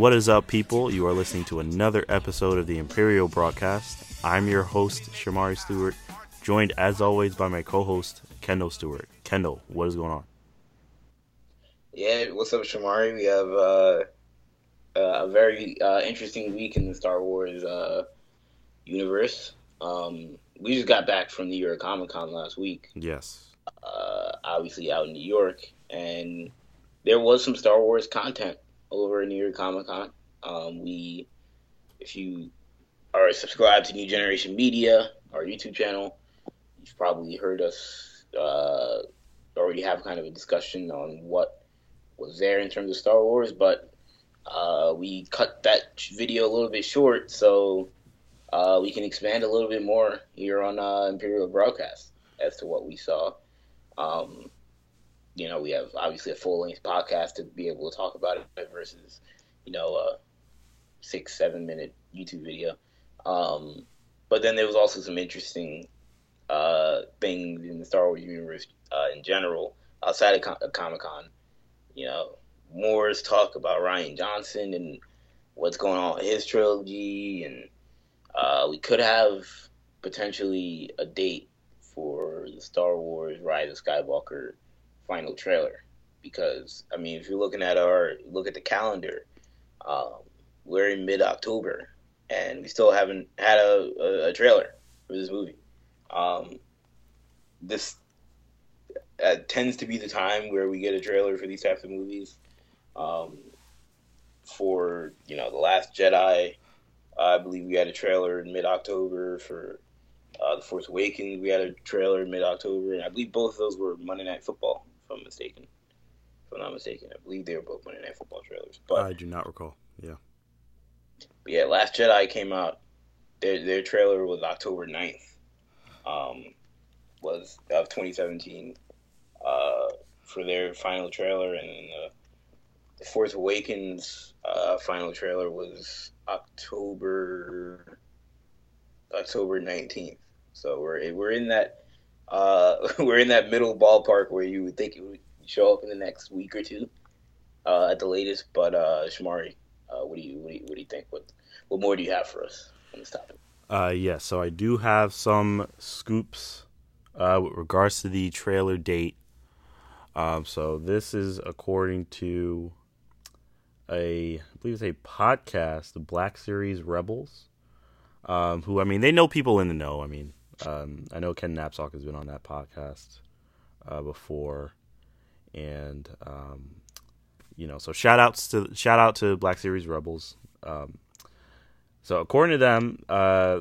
What is up, people? You are listening to another episode of the Imperial Broadcast. I'm your host, Shamari Stewart, joined as always by my co host, Kendall Stewart. Kendall, what is going on? Yeah, what's up, Shamari? We have uh, uh, a very uh, interesting week in the Star Wars uh, universe. Um, we just got back from New York Comic Con last week. Yes. Uh, obviously out in New York, and there was some Star Wars content over at New York Comic Con. Um, we, if you are subscribed to New Generation Media, our YouTube channel, you've probably heard us uh, already have kind of a discussion on what was there in terms of Star Wars, but uh, we cut that video a little bit short so uh, we can expand a little bit more here on uh, Imperial Broadcast as to what we saw. Um, you know, we have obviously a full length podcast to be able to talk about it versus, you know, a six, seven minute YouTube video. Um, but then there was also some interesting uh, things in the Star Wars universe uh, in general outside of, of Comic Con. You know, Moore's talk about Rian Johnson and what's going on with his trilogy, and uh, we could have potentially a date for the Star Wars Rise of Skywalker final trailer. Because I mean, if you're looking at our look at the calendar, um, we're in mid October, and we still haven't had a, a, a trailer for this movie. Um, this uh, tends to be the time where we get a trailer for these types of movies. Um, for you know, the Last Jedi, I believe we had a trailer in mid October. For uh, the Force Awakens, we had a trailer in mid October, and I believe both of those were Monday Night Football, if I'm mistaken. If I'm not mistaken, I believe they were both Monday Night Football trailers. But I do not recall. Yeah. But yeah, Last Jedi came out. Their their trailer was October 9th. Um, was of 2017 uh, for their final trailer, and the, the Force Awakens uh, final trailer was October October 19th. So we're we're in that uh, we're in that middle ballpark where you would think it would show up in the next week or two uh, at the latest. But uh, Shamari, uh, what do you what do you, what do you think? What what more do you have for us on this topic? Uh, yeah, so I do have some scoops uh, with regards to the trailer date. Um, so this is according to a, I believe it's a podcast, the Black Series Rebels, um, who I mean they know people in the know. I mean, um, I know Ken Napzok has been on that podcast uh, before, and um, you know, so shout outs to shout out to Black Series Rebels. Um, so according to them, uh,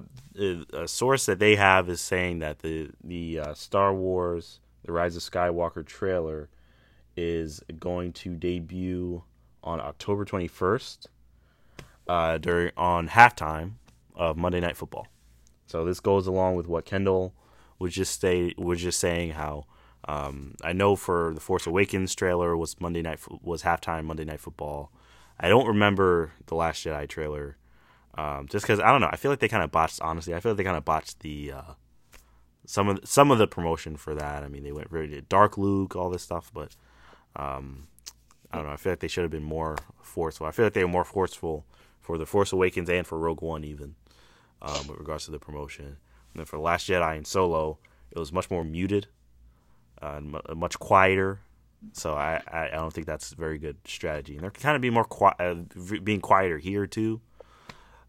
a source that they have is saying that the the uh, Star Wars: The Rise of Skywalker trailer is going to debut on October 21st uh, during on halftime of Monday Night Football. So this goes along with what Kendall was just say was just saying how um, I know for the Force Awakens trailer was Monday night was halftime Monday Night Football. I don't remember the Last Jedi trailer um, just because I don't know. I feel like they kind of botched. Honestly, I feel like they kind of botched the uh, some of the, some of the promotion for that. I mean, they went very dark Luke, all this stuff, but um, I don't know. I feel like they should have been more forceful. I feel like they were more forceful for the Force Awakens and for Rogue One, even um, with regards to the promotion. And then for Last Jedi and Solo, it was much more muted, uh, much quieter. So I, I, don't think that's a very good strategy. And they're kind of being more qui- uh, being quieter here too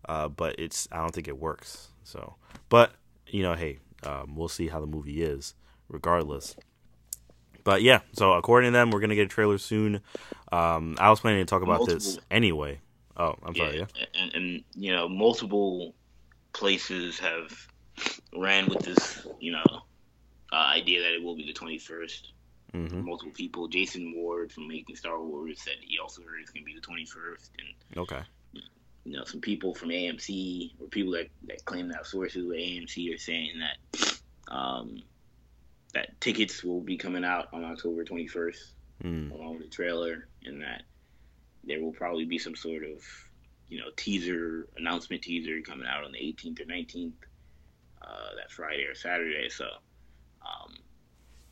uh, but it's I don't think it works. So, but you know, hey, um, we'll see how the movie is, regardless. But yeah, so according to them, we're gonna get a trailer soon. Um, I was planning to talk about multiple. this anyway. Oh, I'm yeah, sorry. Yeah, and, and you know, multiple places have ran with this, you know, uh, idea that it will be the 21st. Mm-hmm. Multiple people. Jason Ward from Making Star Wars said he also heard it's going to be the 21st. And okay you know, some people from AMC or people that, that claim to have sources with AMC are saying that um, that tickets will be coming out on October 21st mm. along with the trailer, and that there will probably be some sort of you know teaser announcement teaser coming out on the 18th or 19th, uh, that Friday or Saturday. So um,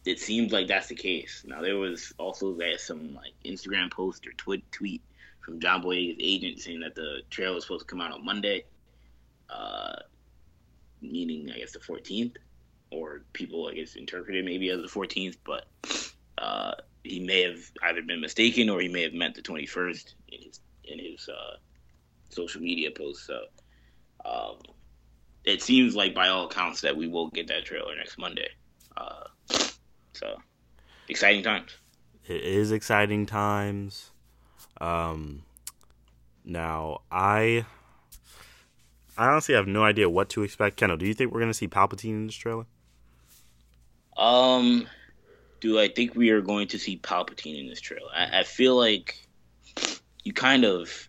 it seems like that's the case. Now there was also that some like Instagram post or tweet tweet from John Boyega's agent saying that the trailer was supposed to come out on Monday, uh, meaning I guess the 14th, or people I guess interpreted maybe as the 14th, but uh, he may have either been mistaken or he may have meant the 21st in his in his uh, social media posts. So um, it seems like by all accounts that we will get that trailer next Monday. Uh, so exciting times. It is exciting times. Um, now I I honestly have no idea what to expect. Kendall, do you think we're gonna see Palpatine in this trailer? Um, do I think we are going to see Palpatine in this trailer? I, I feel like you kind of,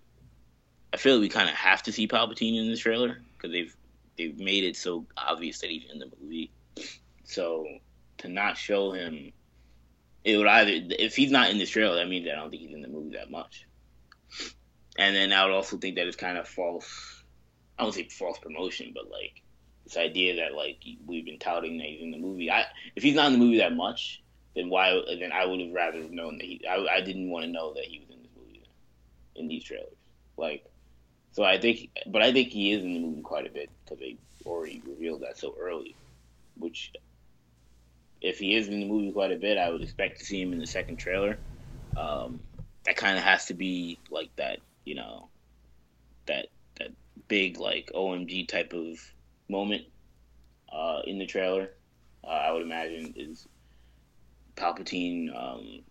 I feel like we kind of have to see Palpatine in this trailer because they've they've made it so obvious that he's in the movie. So to not show him, it would either if he's not in this trailer, that means I don't think he's in the movie that much. And then I would also think that it's kind of false. I don't say false promotion, but like this idea that like we've been touting that he's in the movie. I if he's not in the movie that much, then why? Then I would have rather known that he. I, I didn't want to know that he was in this movie, in these trailers. Like, so I think, but I think he is in the movie quite a bit because they already revealed that so early. Which, if he is in the movie quite a bit, I would expect to see him in the second trailer. Um, that kind of has to be like that, you know, that that big like OMG type of moment uh, in the trailer. Uh, I would imagine is Palpatine, um,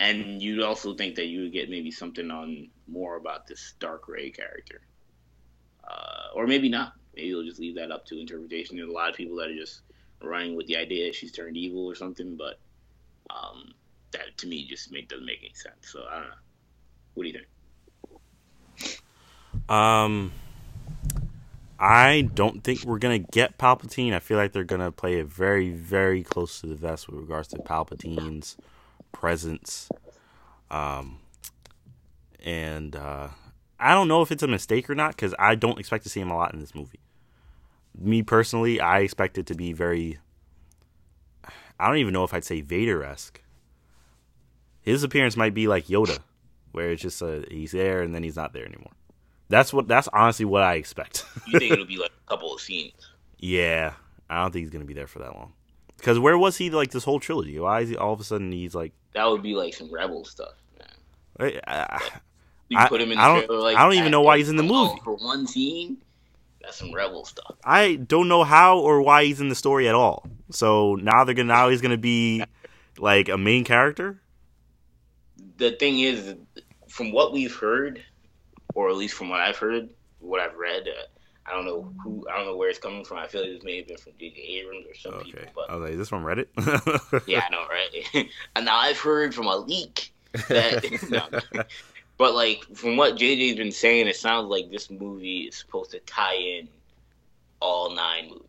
and you'd also think that you would get maybe something on more about this Dark Rey character, uh, or maybe not. Maybe you'll just leave that up to interpretation. There's a lot of people that are just running with the idea that she's turned evil or something, but um, that to me just make, doesn't make any sense. So I don't know. What do you think? Um, I don't think we're gonna get Palpatine. I feel like they're gonna play it very, very close to the vest with regards to Palpatine's presence. Um, and uh, I don't know if it's a mistake or not because I don't expect to see him a lot in this movie. Me personally, I expect it to be very. I don't even know if I'd say Vader esque. His appearance might be like Yoda, where it's just a, he's there and then he's not there anymore. That's what. That's honestly what I expect. you think it'll be like a couple of scenes? Yeah, I don't think he's gonna be there for that long. Because where was he like this whole trilogy? Why is he all of a sudden he's like? That would be like some rebel stuff. Man. I, you put him in I don't. trailer like I don't even know why he's in the movie. for one scene. That's some rebel stuff. I don't know how or why he's in the story at all. So now they're gonna now he's gonna be like a main character. The thing is, from what we've heard, or at least from what I've heard, what I've read, uh, I don't know who, I don't know where it's coming from. I feel like this may have been from J.J. Abrams or some Okay. people, but I was like, is this from Reddit? yeah, I know, right? and now I've heard from a leak that, no. but like from what JJ's been saying, it sounds like this movie is supposed to tie in all nine movies,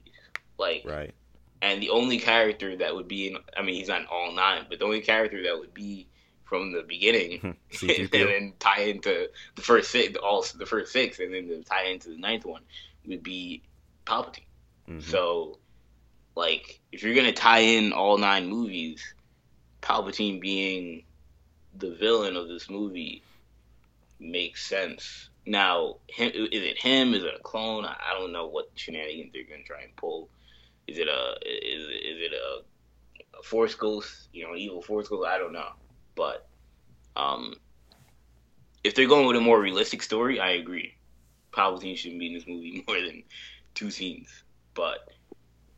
like, right. and the only character that would be in, I mean, he's not in all nine, but the only character that would be from the beginning and then tie into the first six, all the first six, and then to tie into the ninth one would be Palpatine. Mhm. So, like, if you're gonna tie in all nine movies, Palpatine being the villain of this movie makes sense. Now, him, is it him? Is it a clone? I don't know what shenanigans they're gonna try and pull. Is it a is is it a, a Force Ghost? You know, evil Force Ghost? I don't know. But um, if they're going with a more realistic story, I agree. Palpatine shouldn't be in this movie more than two scenes. But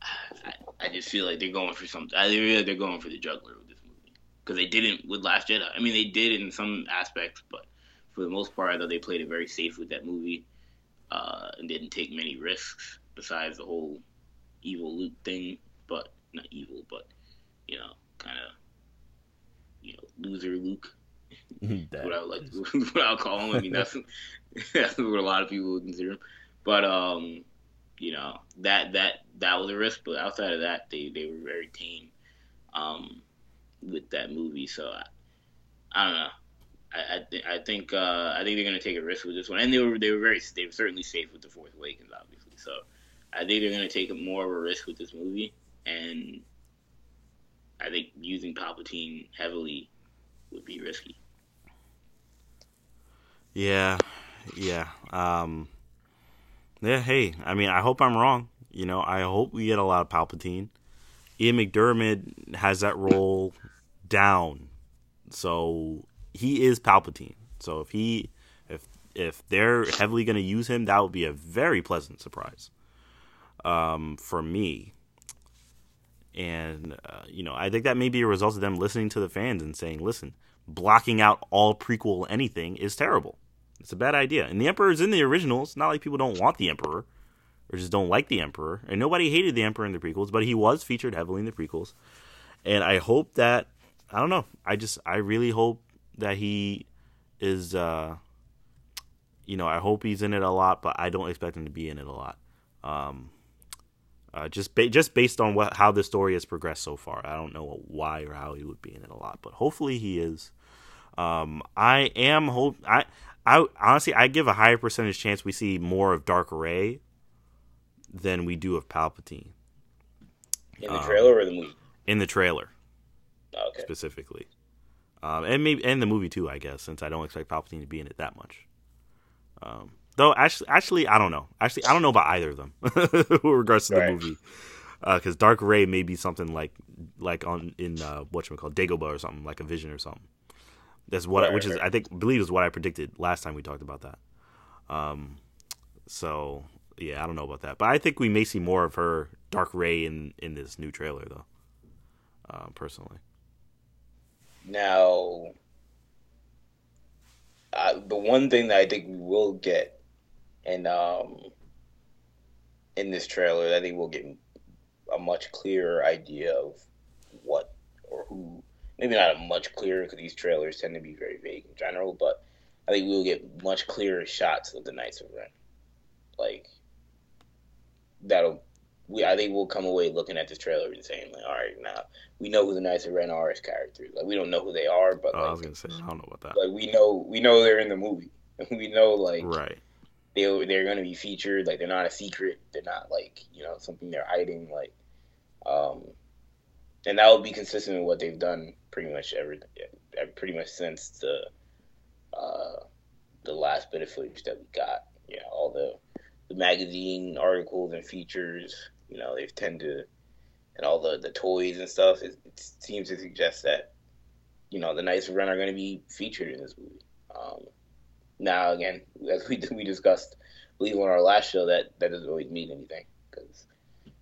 I, I just feel like they're going for something. I feel like they're going for the juggler with this movie because they didn't with Last Jedi. I mean, they did in some aspects, but for the most part, I thought they played it very safe with that movie uh, and didn't take many risks besides the whole evil Luke thing. But not evil, but you know, kind of you know, loser Luke That what I would like what I'll call him. I mean that's that's what a lot of people would consider him. But um, you know, that that that was a risk, but outside of that they, they were very tame um with that movie. So I, I don't know. I I, th- I think uh, I think they're gonna take a risk with this one, and they were they were very they were certainly safe with the Force Awakens, obviously. So I think they're gonna take more of a risk with this movie, and I think using Palpatine heavily would be risky. Yeah, yeah, um, yeah. Hey, I mean, I hope I'm wrong. You know, I hope we get a lot of Palpatine. Ian McDiarmid has that role down, so he is Palpatine. So if he, if if they're heavily going to use him, that would be a very pleasant surprise um, for me. And uh, you know, I think that may be a result of them listening to the fans and saying, "Listen, blocking out all prequel anything is terrible. It's a bad idea." And the Emperor is in the originals. Not like people don't want the Emperor or just don't like the Emperor. And nobody hated the Emperor in the prequels, but he was featured heavily in the prequels. And I hope that I don't know. I just I really hope that he is. uh You know, I hope he's in it a lot, but I don't expect him to be in it a lot. Um, uh, just ba- just based on what how the story has progressed so far. I don't know why or how he would be in it a lot, but hopefully he is. Um, I am hope I I honestly I give a higher percentage chance we see more of Dark Rey than we do of Palpatine in the trailer um, or the movie. In the trailer, oh, okay. specifically, um, and maybe and the movie too. I guess since I don't expect Palpatine to be in it that much. Um, Though actually, actually, I don't know. Actually, I don't know about either of them with regards to the movie. Because uh, Dark Rey may be something like like on in uh, what you call Dagobah or something like a Vision or something. That's what, right, which right. is I think believe is what I predicted last time we talked about that. Um, so yeah, I don't know about that, but I think we may see more of her Dark Rey in in this new trailer though. Uh, personally. Now, uh, the one thing that I think we will get and um, in this trailer, I think we'll get a much clearer idea of what or who. Maybe not a much clearer because these trailers tend to be very vague in general, but I think we'll get much clearer shots of the Knights of Ren. Like that'll we I think we'll come away looking at this trailer and saying like, all right, now we know who the Knights of Ren are as characters. Like we don't know who they are, but oh, like, I was gonna say I don't know about that. Like we know we know they're in the movie. we know like right they they're going to be featured. Like they're not a secret. They're not like you know something they're hiding. Like, um, and that will be consistent with what they've done pretty much every pretty much since the uh, the last bit of footage that we got. You know, all the the magazine articles and features. You know, they've tend to and all the the toys and stuff. It, it seems to suggest that you know the Knights of Ren are going to be featured in this movie. Um, now, again, as we we discussed, I believe on our last show, that that doesn't always mean anything because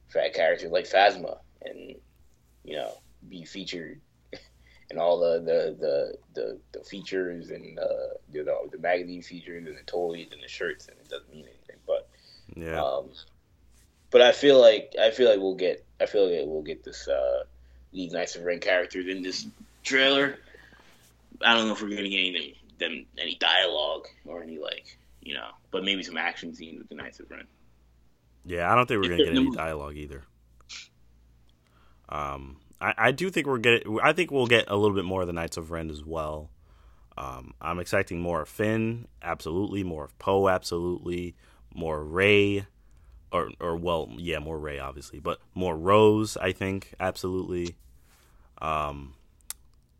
fat characters like Phasma and you know be featured and all the the the the, the features and uh, you know the magazine features and the toys and the shirts, and it doesn't mean anything. But yeah. Um, but I feel like I feel like we'll get I feel like we'll get this uh, these Knights of Ren characters in this trailer. I don't know if we're gonna get anything them any dialogue or any like you know, but maybe some action scenes with the Knights of Ren. Yeah, I don't think we're gonna get any dialogue either. Um, I, I do think we're getting. I think we'll get a little bit more of the Knights of Ren as well. Um, I'm expecting more of Finn, absolutely. More of Poe, absolutely. More Rey, or or well, yeah, more Rey obviously, but more Rose, I think, absolutely. Um,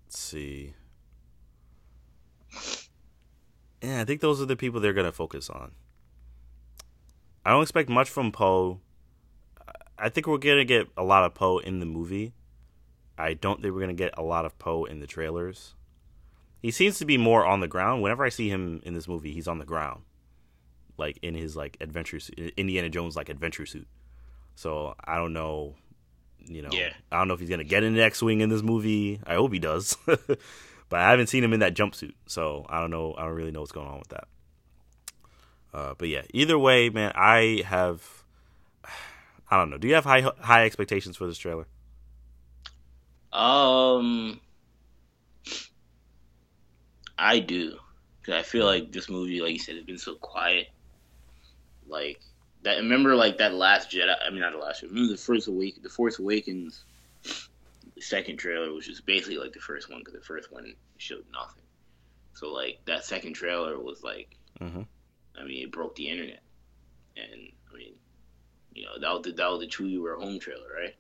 let's see yeah, I think those are the people they're gonna focus on. I don't expect much from Poe. I think we're gonna get a lot of Poe in the movie. I don't think we're gonna get a lot of Poe in the trailers. He seems to be more on the ground. Whenever I see him in this movie, he's on the ground, like in his like adventure Indiana Jones like adventure suit. So I don't know, you know, yeah. I don't know if he's gonna get an X-wing in this movie. I hope he does. But I haven't seen him in that jumpsuit, so I don't know. I don't really know what's going on with that. Uh, but yeah, either way, man, I have. I don't know. Do you have high high expectations for this trailer? Um, I do, because I feel like this movie, like you said, has been so quiet. Like that. Remember, like that last Jedi. I mean, not the last. Remember the first awake, the Force Awakens the second trailer, which was basically like the first one, because the first one showed nothing. So like that second trailer was like, mm-hmm. I mean, it broke the internet, and I mean, you know, that was the, that was the Chewie We're Home trailer, right?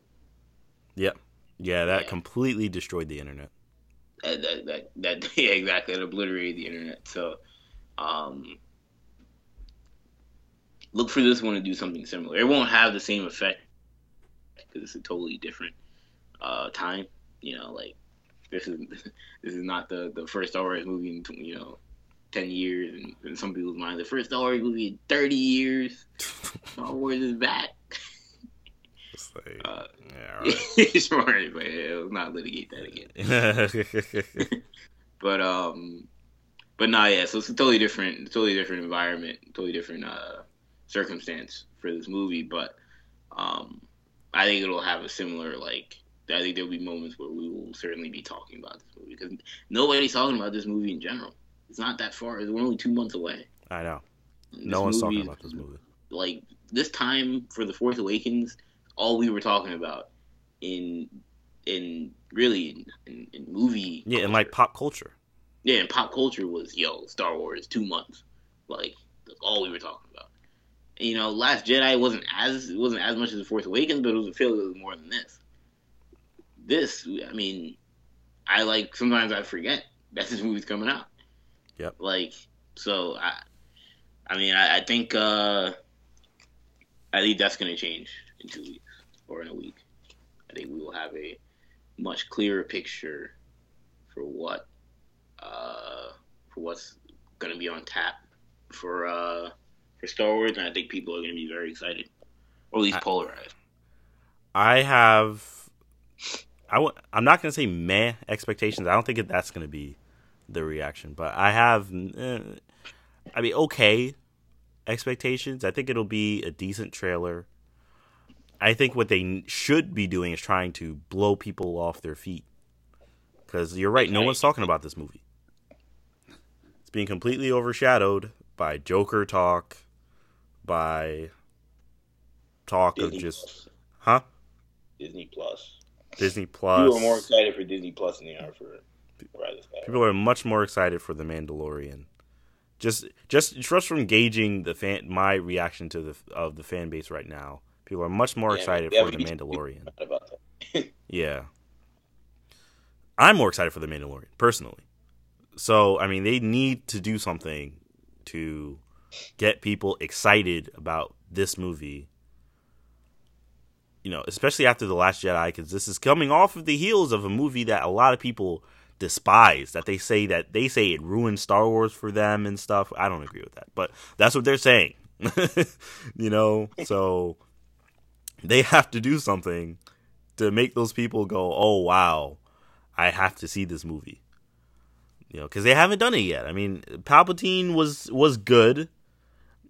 Yep. Yeah, that yeah. completely destroyed the internet. That, that, that, that yeah, exactly. It obliterated the internet. So, Um, look for this one to do something similar. It won't have the same effect because it's a totally different uh, time. You know, like this is this is not the the first Star Wars movie in you know ten years, and in some people's mind, the first Star Wars movie in thirty years. Star Wars is back. Like, Uh, yeah, right. sure, but yeah, let's not litigate that again. But um, but nah, yeah. So it's a totally different, totally different environment, totally different uh circumstance for this movie. But um, I think it'll have a similar like. I think there'll be moments where we will certainly be talking about this movie because nobody's talking about this movie in general. It's not that far. We're only two months away. I know. This No one's talking about this movie. Like this time for the Force Awakens, all we were talking about in in really in, in, movie Yeah, and like pop culture. yeah, and pop culture was yo Star Wars two months, like that's all we were talking about. And, you know, Last Jedi wasn't as it wasn't as much as the Force Awakens, but it was a was more than this. This, I mean, I like sometimes I forget that this movie's coming out. Yep. Like so, I, I mean, I, I think uh I think that's gonna change in two weeks or in a week. I think we will have a much clearer picture for what uh, for what's going to be on tap for uh, for Star Wars, and I think people are going to be very excited, or at least I- polarized. I have. I w- I'm not going to say meh expectations. I don't think that that's going to be the reaction, but I have. Eh, I mean, okay expectations. I think it'll be a decent trailer. I think what they n- should be doing is trying to blow people off their feet. Because you're right, no one's talking about this movie. It's being completely overshadowed by Joker talk, by talk of just, Plus. huh? Disney Plus. Disney Plus. People are more excited for Disney Plus than they are for Rise. People are much more excited for the Mandalorian. Just, just, just from gauging the fan, my reaction to the of the fan base right now, people are much more Yeah, excited yeah, for the Mandalorian. About that. Yeah, I'm more excited for the Mandalorian personally. So, I mean, they need to do something to get people excited about this movie. You know, especially after the Last Jedi, because this is coming off of the heels of a movie that a lot of people despise. That they say that they say it ruined Star Wars for them and stuff. I don't agree with that, but that's what they're saying. you know, so they have to do something to make those people go, "Oh wow, I have to see this movie." You know, because they haven't done it yet. I mean, Palpatine was was good.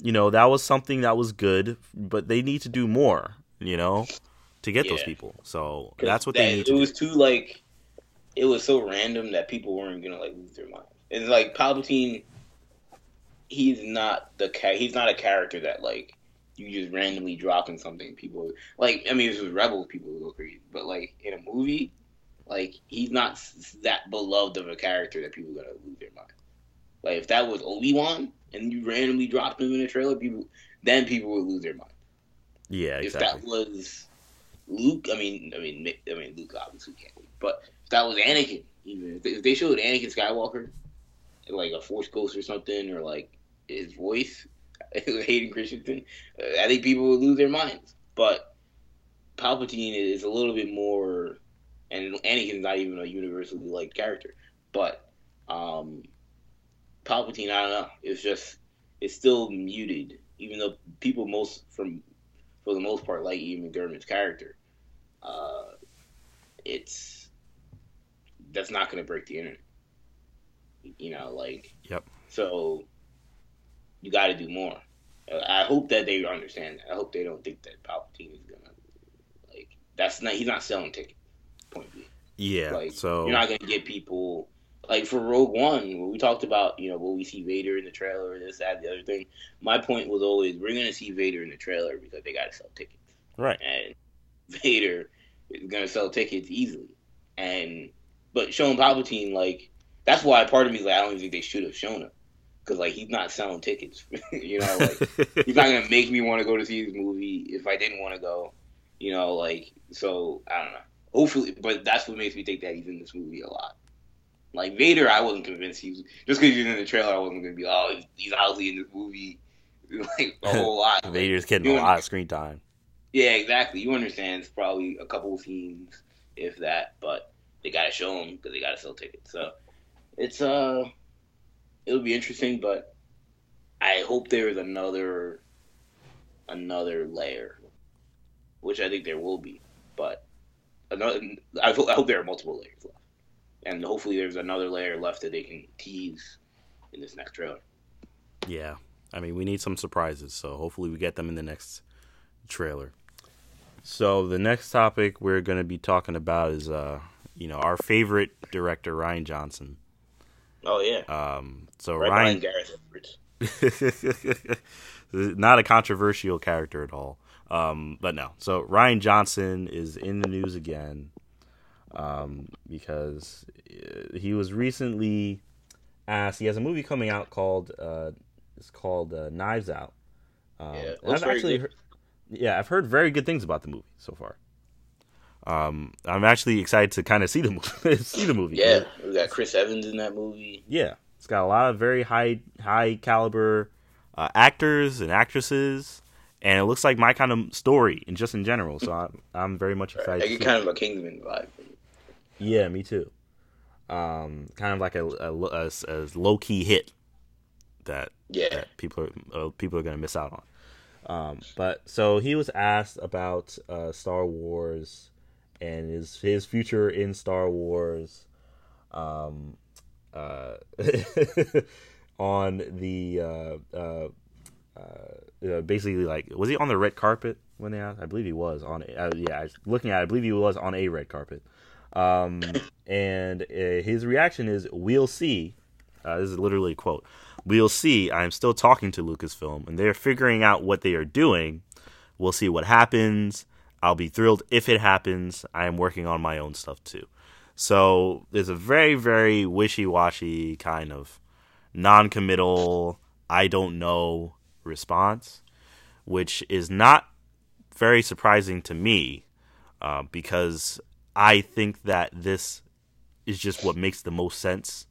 You know, that was something that was good, but they need to do more. You know, to get those people. So that's what that- they need It was too like, it was so random that people weren't gonna like lose their minds. It's like Palpatine. He's not the ca- He's not a character that like you just randomly dropping something. People like. I mean, it was Rebels, people would go crazy. But like in a movie, like he's not that beloved of a character that people are gonna lose their mind. Like if that was Obi Wan and you randomly dropped him in a trailer, people then people would lose their mind Yeah, if that was Luke, I mean, I mean, I mean, Luke obviously can't. But if that was Anakin, even if they, showed Anakin Skywalker, like a Force Ghost or something, or like his voice, Hayden Christensen, uh, I think people would lose their minds. But Palpatine is a little bit more, and Anakin's not even a universally liked character, but um, Palpatine, I don't know. It's just it's still muted, even though people most from for the most part like Ian McDiarmid's character. Uh, it's that's not going to break the internet. You know, like Yep. So you got to do more. I hope that they understand that. I hope they don't think that Palpatine is gonna like that's not he's not selling tickets. Point B. Yeah. Like so you're not gonna get people like for Rogue One when we talked about you know will we see Vader in the trailer this that the other thing. My point was always we're gonna see Vader in the trailer because they gotta sell tickets right. and Vader is gonna sell tickets easily. And but showing Palpatine like that's why part of me is like I don't even think they should have shown him because like he's not selling tickets. you know, like he's not gonna make me want to go to see this movie if I didn't want to go. You know, like so I don't know. Hopefully, but that's what makes me think that he's in this movie a lot. Like Vader, I wasn't convinced he was just because he's in the trailer. I wasn't gonna be oh he's, obviously in this movie like a whole lot. Vader's getting a lot of screen time. Yeah, exactly. You understand? It's probably a couple scenes, if that, but they gotta show them because they gotta sell tickets. So it's uh, it'll be interesting, but I hope there's another another layer, which I think there will be. But another, I hope, I hope there are multiple layers left, and hopefully there's another layer left that they can tease in this next trailer. Yeah, I mean we need some surprises, so hopefully we get them in the next trailer. So the next topic we're going to be talking about is, uh, you know, our favorite director Rian Johnson. Oh yeah. Um, so right Ryan Gareth not a controversial character at all. Um, but no. So Rian Johnson is in the news again um, because uh, he was recently asked. He has a movie coming out called uh, it's called uh, Knives Out. Um, yeah, I've actually heard, yeah, I've heard very good things about the movie so far. Um, I'm actually excited to kind of see the movie. see the movie. Yeah, we got Chris Evans in that movie. Yeah, it's got a lot of very high high caliber uh, actors and actresses, and it looks like my kind of story, and just in general. So I'm I'm very much excited. I get kind of a Kingsman vibe. Yeah, me too. Um, kind of like a, a, a, a low key hit that yeah that people are uh, people are gonna miss out on. Um, but so he was asked about uh, Star Wars and his his future in Star Wars. Um, uh, on the uh, uh, uh, basically like was he on the red carpet when they asked? I believe he was on. Uh, yeah, looking at, it, I believe he was on a red carpet. Um, and uh, his reaction is, "We'll see." Uh, this is literally a quote. We'll see. I am still talking to Lucasfilm, and they're figuring out what they are doing. We'll see what happens. I'll be thrilled if it happens. I am working on my own stuff too. So there's a very, very wishy washy kind of non committal, I don't know response, which is not very surprising to me uh, because I think that this is just what makes the most sense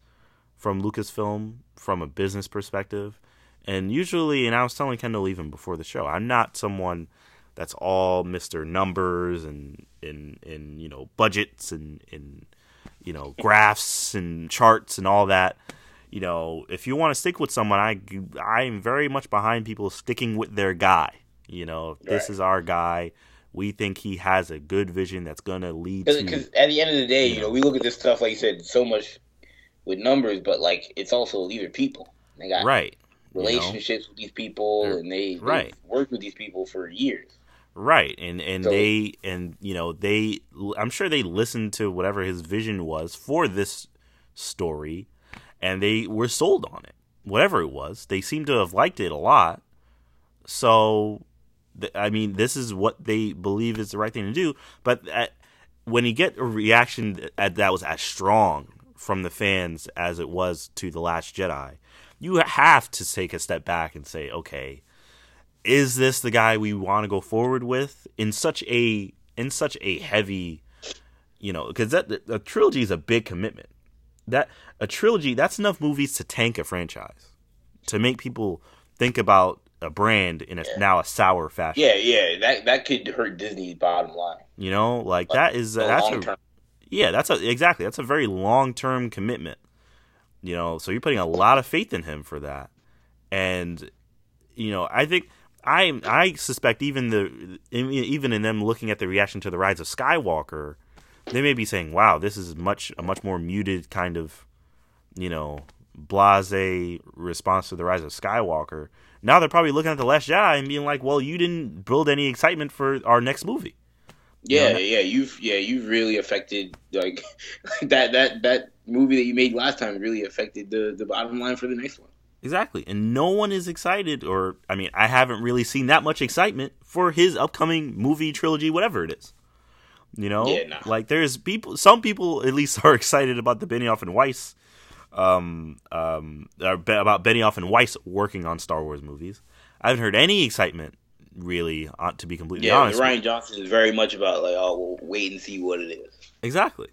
from Lucasfilm from a business perspective. And usually, and I was telling Kendall even before the show, I'm not someone that's all Mr. Numbers and in in you know budgets and in you know graphs and charts and all that. You know, if you want to stick with someone, I I am very much behind people sticking with their guy. You know, right. this is our guy. We think he has a good vision that's going to lead to. Because at the end of the day, you know, we look at this stuff like you said, so much with numbers, but like it's also these are people. They got right relationships you know? with these people, and they right worked with these people for years. Right, and and so, they and you know they, I'm sure they listened to whatever his vision was for this story, and they were sold on it. Whatever it was, they seem to have liked it a lot. So, I mean, this is what they believe is the right thing to do. But at, when you get a reaction that, that was as strong from the fans as it was to the Last Jedi, you have to take a step back and say, okay, is this the guy we want to go forward with in such a in such a heavy, you know, because that a trilogy is a big commitment. That a trilogy that's enough movies to tank a franchise, to make people think about a brand in a yeah. now a sour fashion. Yeah, yeah, that that could hurt Disney's bottom line. You know, like, like that is that's a, yeah, that's a exactly that's a very long term commitment. You know, so you're putting a lot of faith in him for that, and you know, I think I I suspect even the even in them looking at the reaction to the rise of Skywalker, they may be saying, "Wow, this is much a much more muted kind of, you know, blase response to the rise of Skywalker." Now they're probably looking at the Last Jedi and being like, "Well, you didn't build any excitement for our next movie." Yeah, you know, yeah, you've yeah, you've really affected like that that that movie that you made last time really affected the the bottom line for the next one. Exactly. And no one is excited or I mean, I haven't really seen that much excitement for his upcoming movie trilogy whatever it is. You know? Yeah, nah. Like there's people some people at least are excited about the Benioff and Weiss um um about Benioff and Weiss working on Star Wars movies. I haven't heard any excitement really uh, to be completely yeah, honest. Rian Johnson is very much about like oh we'll wait and see what it is. Exactly.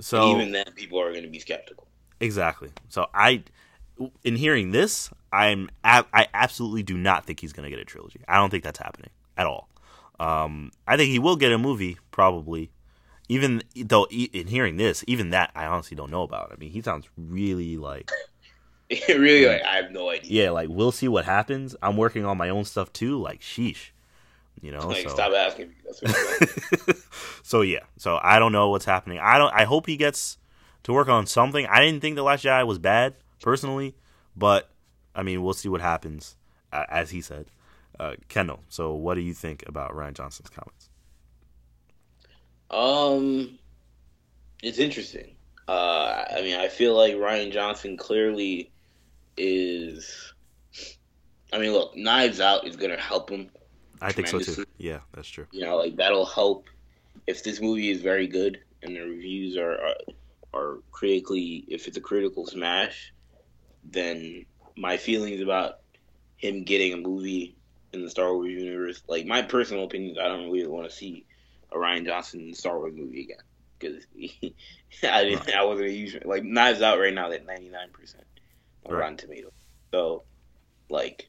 So and even then people are going to be skeptical. Exactly. So I, in hearing this, I'm I absolutely do not think he's going to get a trilogy. I don't think that's happening at all. Um, I think he will get a movie probably. Even though in hearing this, even that I honestly don't know about. I mean, he sounds really like really like I have no idea. Yeah, like we'll see what happens. I'm working on my own stuff too. Like sheesh, you know. Like so. stop asking. so yeah, so I don't know what's happening. I don't. I hope he gets to work on something. I didn't think the Last Jedi was bad personally, but I mean, we'll see what happens. Uh, as he said, uh, Kendall. So, what do you think about Rian Johnson's comments? Um, it's interesting. Uh, I mean, I feel like Rian Johnson clearly is. I mean, look, Knives Out is going to help him. I think so too. Yeah, that's true. You know, like that'll help if this movie is very good and the reviews are are, are critically. If it's a critical smash, then my feelings about him getting a movie in the Star Wars universe, like my personal opinion, I don't really want to see a Rian Johnson Star Wars movie again because I didn't. Right. I wasn't a huge like Knives Out right now at ninety nine percent on right. Rotten Tomatoes. So, like,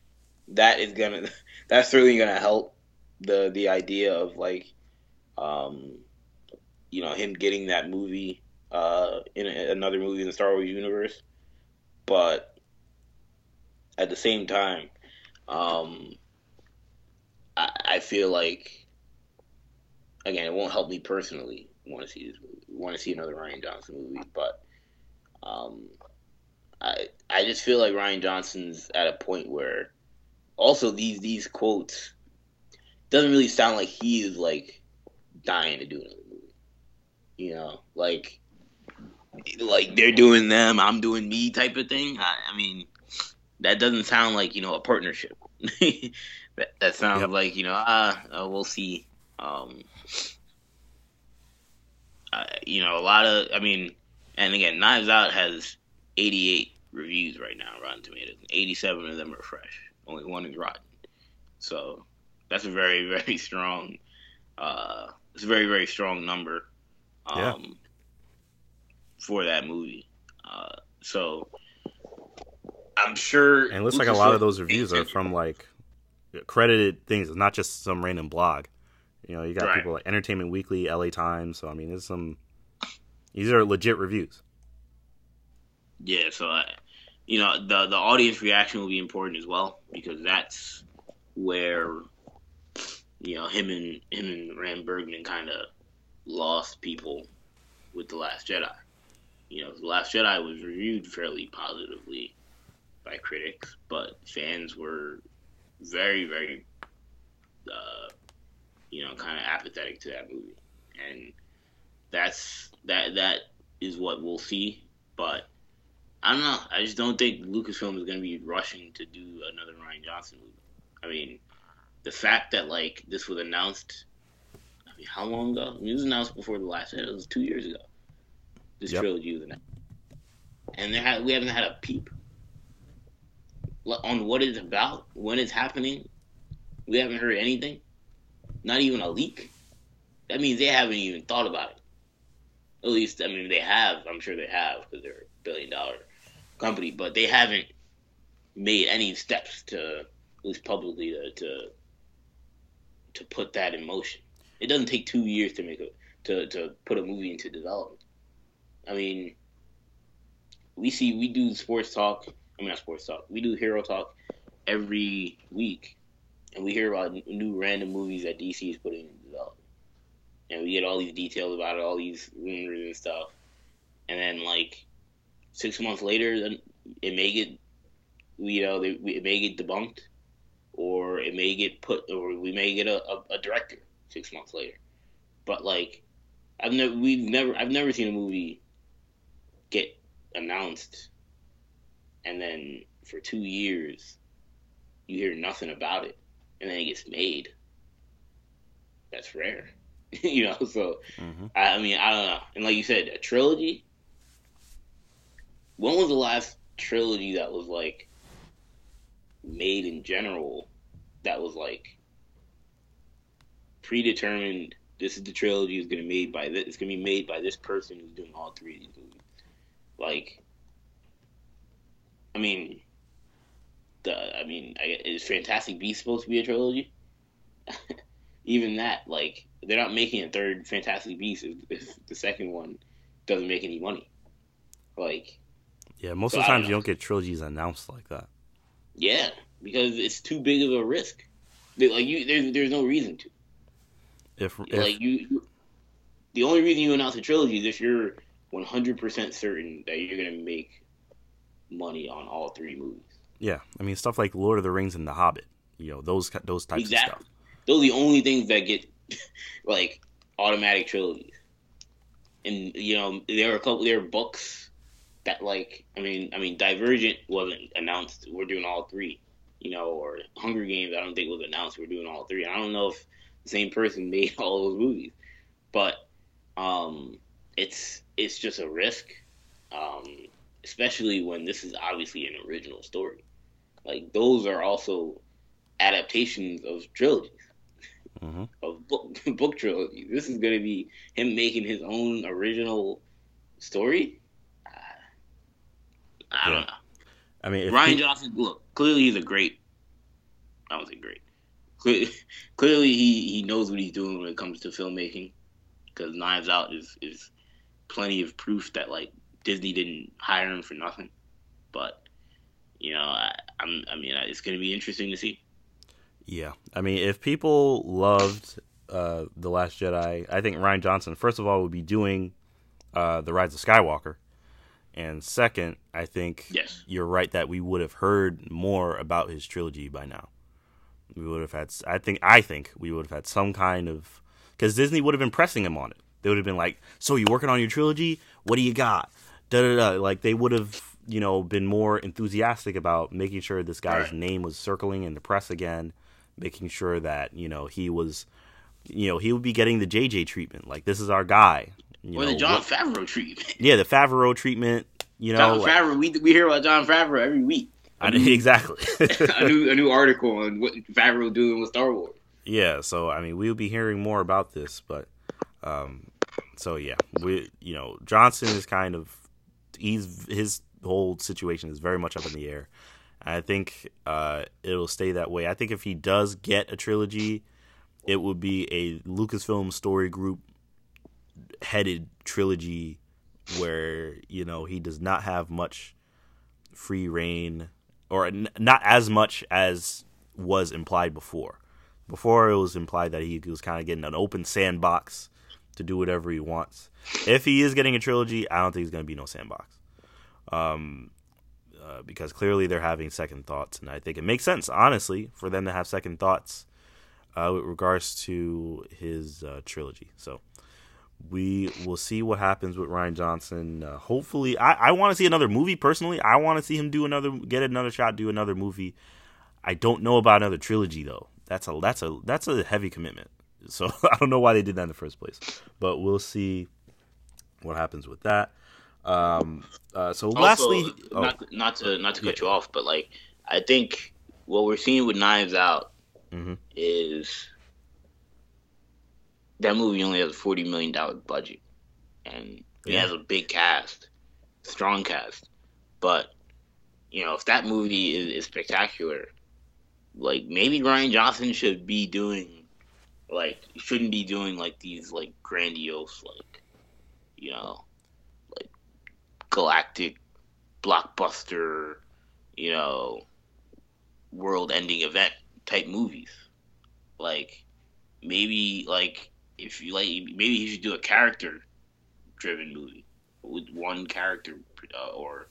that is gonna that's certainly gonna help the the idea of like, um, you know, him getting that movie uh in a, another movie in the Star Wars universe, but at the same time, um, I, I feel like again, it won't help me personally want to see this movie, want to see another Rian Johnson movie, but um, I I just feel like Rian Johnson's at a point where also these these quotes doesn't really sound like he is like dying to do another movie. You know, like like they're doing them, I'm doing me type of thing. I, I mean, that doesn't sound like you know a partnership. that, that sounds yep. like you know, ah, uh, we'll see. Um, uh, you know, a lot of, I mean, and again, Knives Out has 88 reviews right now, Rotten Tomatoes. 87 of them are fresh. Only one is rotten. So that's a very, very strong. Uh, it's a very, very strong number. Um, yeah. For that movie. Uh, so I'm sure. And it looks like a lot of those reviews are from like credited things. Not just some random blog. You know, you got right. people like Entertainment Weekly, LA Times. So I mean, there's some. These are legit reviews. Yeah, so I, you know, the the audience reaction will be important as well because that's where you know him and him and Ram Bergman kind of lost people with the Last Jedi. You know, the Last Jedi was reviewed fairly positively by critics, but fans were very, very uh, you know, kind of apathetic to that movie, and that's that that is what we'll see. But I don't know. I just don't think Lucasfilm is going to be rushing to do another Rian Johnson movie. I mean, the fact that like this was announced, I mean, how long ago? I mean, it was announced before the last. It was two years ago. This yep. trilogy was announced, and had, we haven't had a peep on what it's about, when it's happening. We haven't heard anything not even a leak, that means they haven't even thought about it. At least, I mean, they have. I'm sure they have because they're a billion dollar company, but they haven't made any steps to, at least publicly, to to, to put that in motion. It doesn't take two years to make a to, to put a movie into development. I mean, we see we do sports talk. I mean, not sports talk. We do hero talk every week, and we hear about new random movies that DC is putting in development, and we get all these details about it, all these rumors and stuff, and then like six months later, then it may get, you know, it may get debunked, or it may get put, or we may get a, a, a director six months later, but like, I've never, we've never, I've never seen a movie get announced, and then for two years you hear nothing about it and then it gets made. That's rare, you know. So mm-hmm. I, mean, I don't know. And like you said, a trilogy. When was the last trilogy that was like made in general? That was like predetermined. This is the trilogy is going to be made by this. It's going to be made by this person who's doing all three of these movies. Like I mean, the I mean, I, is Fantastic Beast supposed to be a trilogy? Even that, like, they're not making a third Fantastic Beast if, if the second one doesn't make any money. Like, yeah, most So of the times you don't get trilogies announced like that. yeah, because it's too big of a risk. Like, you, there's there's no reason to. If, if like you, you, the only reason you announce a trilogy is if you're 100% certain that you're gonna make money on all three movies. Yeah, I mean stuff like Lord of the Rings and The Hobbit, you know those those types of Exactly. stuff. Those are the only things that get like automatic trilogies. And you know, there are a couple there are books that like I mean I mean Divergent wasn't announced we're doing all three. You know, or Hunger Games I don't think was announced we're doing all three. I don't know if the same person made all those movies. But um it's it's just a risk. Um especially when this is obviously an original story. Like those are also adaptations of trilogies hmm of book book trilogy. This is gonna be him making his own original story. Uh, I don't know. I mean, if Rian he- Johnson, look, clearly he's a great. I don't say great. Clearly, clearly he, he knows what he's doing when it comes to filmmaking, because Knives Out is is plenty of proof that like Disney didn't hire him for nothing. But you know, I, I'm I mean, it's gonna be interesting to see. Yeah, I mean, if people loved uh, the Last Jedi, I think Rian Johnson, first of all, would be doing uh, the Rise of Skywalker, and second, I think Yes. you're right that we would have heard more about his trilogy by now. We would have had, I think, I think we would have had some kind of because Disney would have been pressing him on it. They would have been like, "So you working on your trilogy? What do you got?" Da da da. Like they would have, you know, been more enthusiastic about making sure this guy's Right. name was circling in the press again, making sure that you know he was, you know, he would be getting the JJ treatment. Like this is our guy. You Or know, the Jon what- Favreau treatment. yeah, the Favreau treatment. You know, Jon like- Favreau, we we hear about Jon Favreau every week. I, exactly. a new a new article on what Favreau doing with Star Wars. Yeah, so I mean, we'll be hearing more about this, but um, so yeah, we you know Johnson is kind of he's his whole situation is very much up in the air. I think uh, it'll stay that way. I think if he does get a trilogy, it would be a Lucasfilm story group headed trilogy where you know he does not have much free rein or n- not as much as was implied before. Before it was implied that he was kind of getting an open sandbox to do whatever he wants. If he is getting a trilogy, I don't think it's going to be no sandbox. Um, uh, because clearly they're having second thoughts, and I think it makes sense, honestly, for them to have second thoughts uh, with regards to his uh, trilogy. So we will see what happens with Rian Johnson. Uh, hopefully, I, I want to see another movie personally. I want to see him do another, get another shot, do another movie. I don't know about another trilogy though. That's a that's a that's a heavy commitment. So I don't know why they did that in the first place, but we'll see what happens with that. Um, uh, so lastly, oh, not not to not to cut Yeah. you off, but like I think what we're seeing with Knives Out Mhm. is that movie only has a forty million dollar budget, and it has a big cast, strong cast. But you know, if that movie is, is spectacular, like maybe Rian Johnson should be doing, like, shouldn't be doing like these like grandiose, like, you know, like galactic blockbuster, you know, world-ending event type movies. Like maybe like if you like maybe he should do a character driven movie with one character uh, or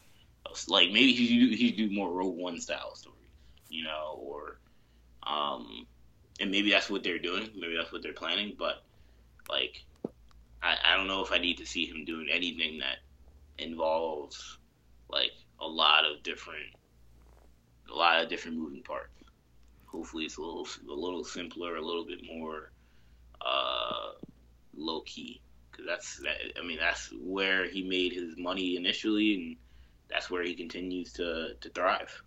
like maybe he should, do, he should do more Rogue One style stories, you know, or um and maybe that's what they're doing, maybe that's what they're planning, but like I, I don't know if I need to see him doing anything that involves like a lot of different a lot of different moving parts. Hopefully, it's a little a little simpler, a little bit more uh, low key. Because that's that. I mean, that's where he made his money initially, and that's where he continues to to thrive.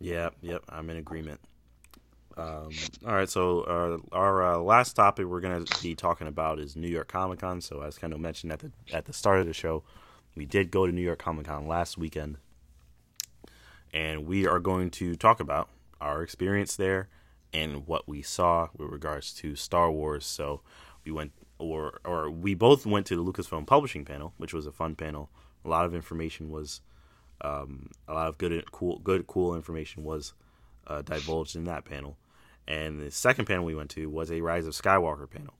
Yeah, yep, I'm in agreement. Um, all right, so uh, our uh, last topic we're going to be talking about is New York Comic Con. So, as kind of mentioned at the at the start of the show, we did go to New York Comic Con last weekend, and we are going to talk about our experience there and what we saw with regards to Star Wars. So we went, or or we both went to the Lucasfilm Publishing panel, which was a fun panel. A lot of information was, um, a lot of good, cool, good, cool information was uh, divulged in that panel. And the second panel we went to was a Rise of Skywalker panel.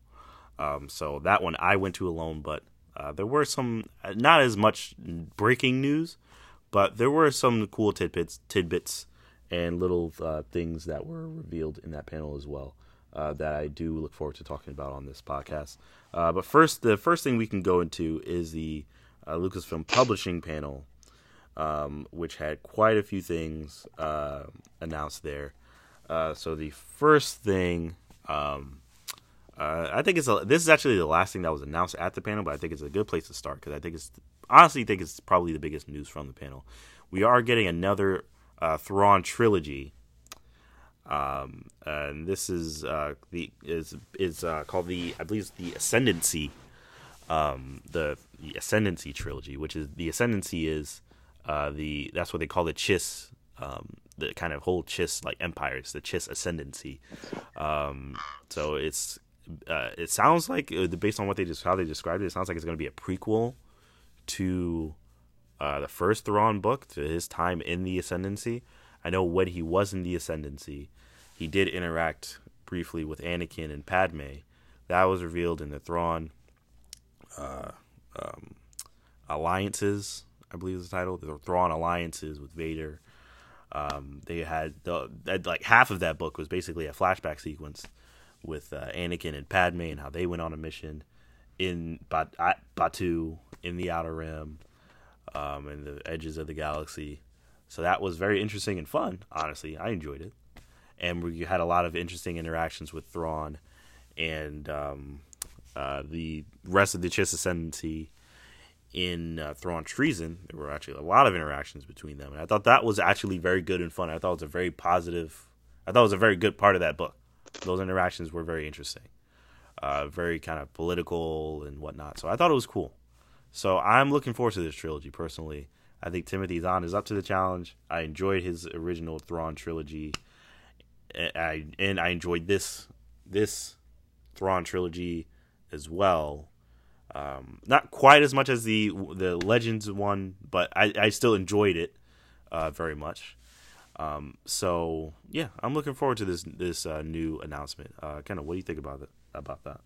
Um, so that one I went to alone, but uh, there were some not as much breaking news, but there were some cool tidbits, tidbits, and little uh, things that were revealed in that panel as well. Uh, that I do look forward to talking about on this podcast. Uh, but first, the first thing we can go into is the uh, Lucasfilm Publishing panel, um, which had quite a few things uh, announced there. Uh, so the first thing, um, I think it's a, this is actually the last thing that was announced at the panel, but I think it's a good place to start because I think it's honestly think it's probably the biggest news from the panel. We are getting another uh, Thrawn trilogy. Um, and this is uh, the is is uh, called the I believe it's the Ascendancy, um, the, the Ascendancy trilogy, which is the Ascendancy is uh, the that's what they call the Chiss, um, the kind of whole Chiss like empires, the Chiss Ascendancy. Um, so it's uh, it sounds like uh, based on what they just how they described it, it sounds like it's going to be a prequel to uh, the first Thrawn book, to his time in the Ascendancy. I know when he was in the Ascendancy, he did interact briefly with Anakin and Padme. That was revealed in the Thrawn uh, um, alliances, I believe is the title. The Thrawn alliances with Vader. Um, they had the like half of that book was basically a flashback sequence with uh, Anakin and Padme and how they went on a mission in Bat- Batuu in the Outer Rim um, and the edges of the galaxy. So that was very interesting and fun. Honestly, I enjoyed it, and we had a lot of interesting interactions with Thrawn and um, uh, the rest of the Chiss Ascendancy in uh, Thrawn Treason. There were actually a lot of interactions between them, and I thought that was actually very good and fun. I thought it was a very positive. I thought it was a very good part of that book. Those interactions were very interesting, uh, very kind of political and whatnot. So I thought it was cool. So I'm looking forward to this trilogy personally. I think Timothy Zahn is up to the challenge. I enjoyed his original Thrawn trilogy, and I, and I enjoyed this this Thrawn trilogy as well. Um, not quite as much as the the Legends one, but I, I still enjoyed it uh, very much. Um, so yeah, I'm looking forward to this this uh, new announcement. Uh, kind of, what do you think about it about that?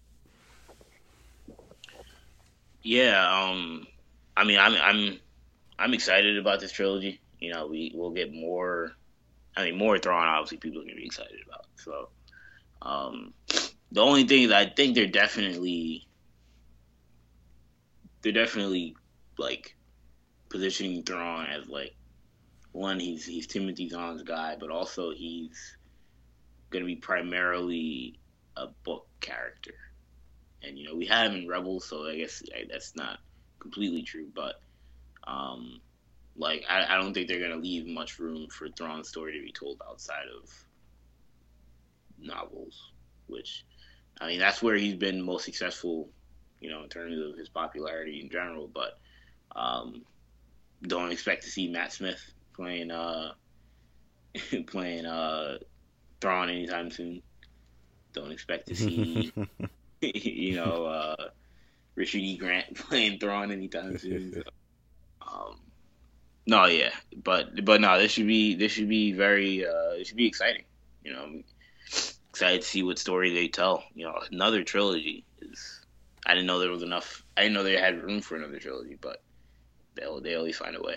Yeah, um, I mean, I'm I'm I'm excited about this trilogy. You know, we will get more. I mean, more Thrawn. Obviously, people are gonna be excited about. So, um, the only thing is, I think they're definitely they're definitely like positioning Thrawn as like one. He's he's Timothy Zahn's guy, but also he's gonna be primarily a book character and you know we had him in Rebels, so I guess that's not completely true, but um, like I, I don't think they're gonna leave much room for Thrawn's story to be told outside of novels, which I mean that's where he's been most successful, you know, in terms of his popularity in general. But um, don't expect to see Matt Smith playing uh playing uh Thrawn anytime soon. Don't expect to see you know, uh, Richard E. Grant playing Thrawn anytime soon. So, um, no, yeah, but but no, this should be this should be very uh, it should be exciting. You know, I'm excited to see what story they tell. You know, another trilogy is. I didn't know there was enough. I didn't know they had room for another trilogy, but they'll they always find a way.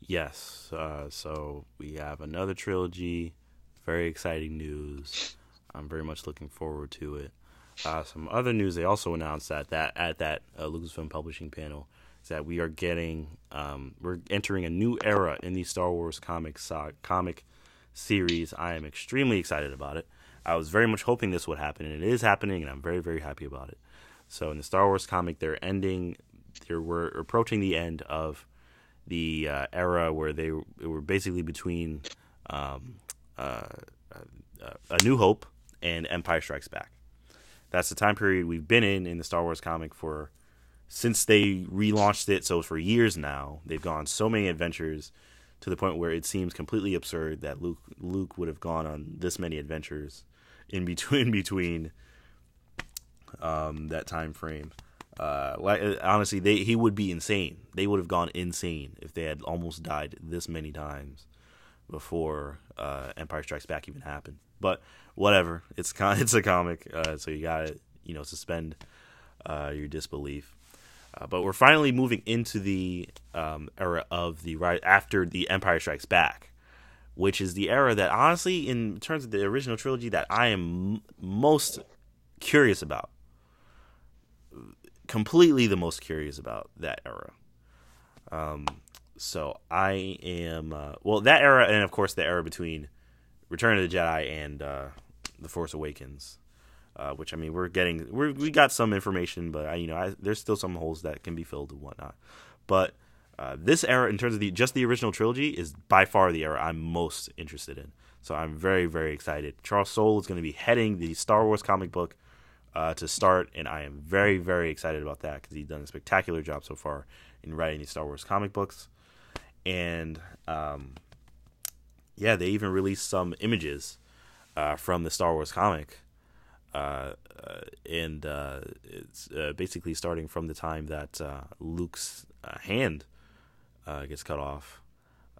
Yes, uh, so we have another trilogy. Very exciting news. I'm very much looking forward to it. Uh, some other news they also announced that that at that uh, Lucasfilm Publishing panel is that we are getting um, we're entering a new era in the Star Wars comic uh, comic series. I am extremely excited about it. I was very much hoping this would happen, and it is happening, and I'm very very happy about it. So in the Star Wars comic, they're ending. They were approaching the end of the uh, era where they were basically between um, uh, uh, A New Hope and Empire Strikes Back. That's the time period we've been in in the Star Wars comic for since they relaunched it. So for years now, they've gone so many adventures to the point where it seems completely absurd that Luke Luke would have gone on this many adventures in between in between um, that time frame. Uh, like honestly, they he would be insane. They would have gone insane if they had almost died this many times before uh, Empire Strikes Back even happened. But whatever, it's con- it's a comic, uh, so you gotta you know suspend uh, your disbelief. Uh, but we're finally moving into the um, era of the right after the Empire Strikes Back, which is the era that honestly, in terms of the original trilogy, that I am most curious about. Completely the most curious about that era. Um, so I am uh, well that era, and of course the era between Return of the Jedi and uh, the Force Awakens. Uh, which I mean, we're getting we we got some information, but I, you know, I, there's still some holes that can be filled and whatnot. But uh, this era, in terms of the just the original trilogy, is by far the era I'm most interested in. So I'm very very excited. Charles Soule is going to be heading the Star Wars comic book uh, to start, and I am very very excited about that because he's done a spectacular job so far in writing these Star Wars comic books. And um, yeah, they even released some images uh, from the Star Wars comic uh, uh, and uh, it's uh, basically starting from the time that uh, Luke's hand gets cut off,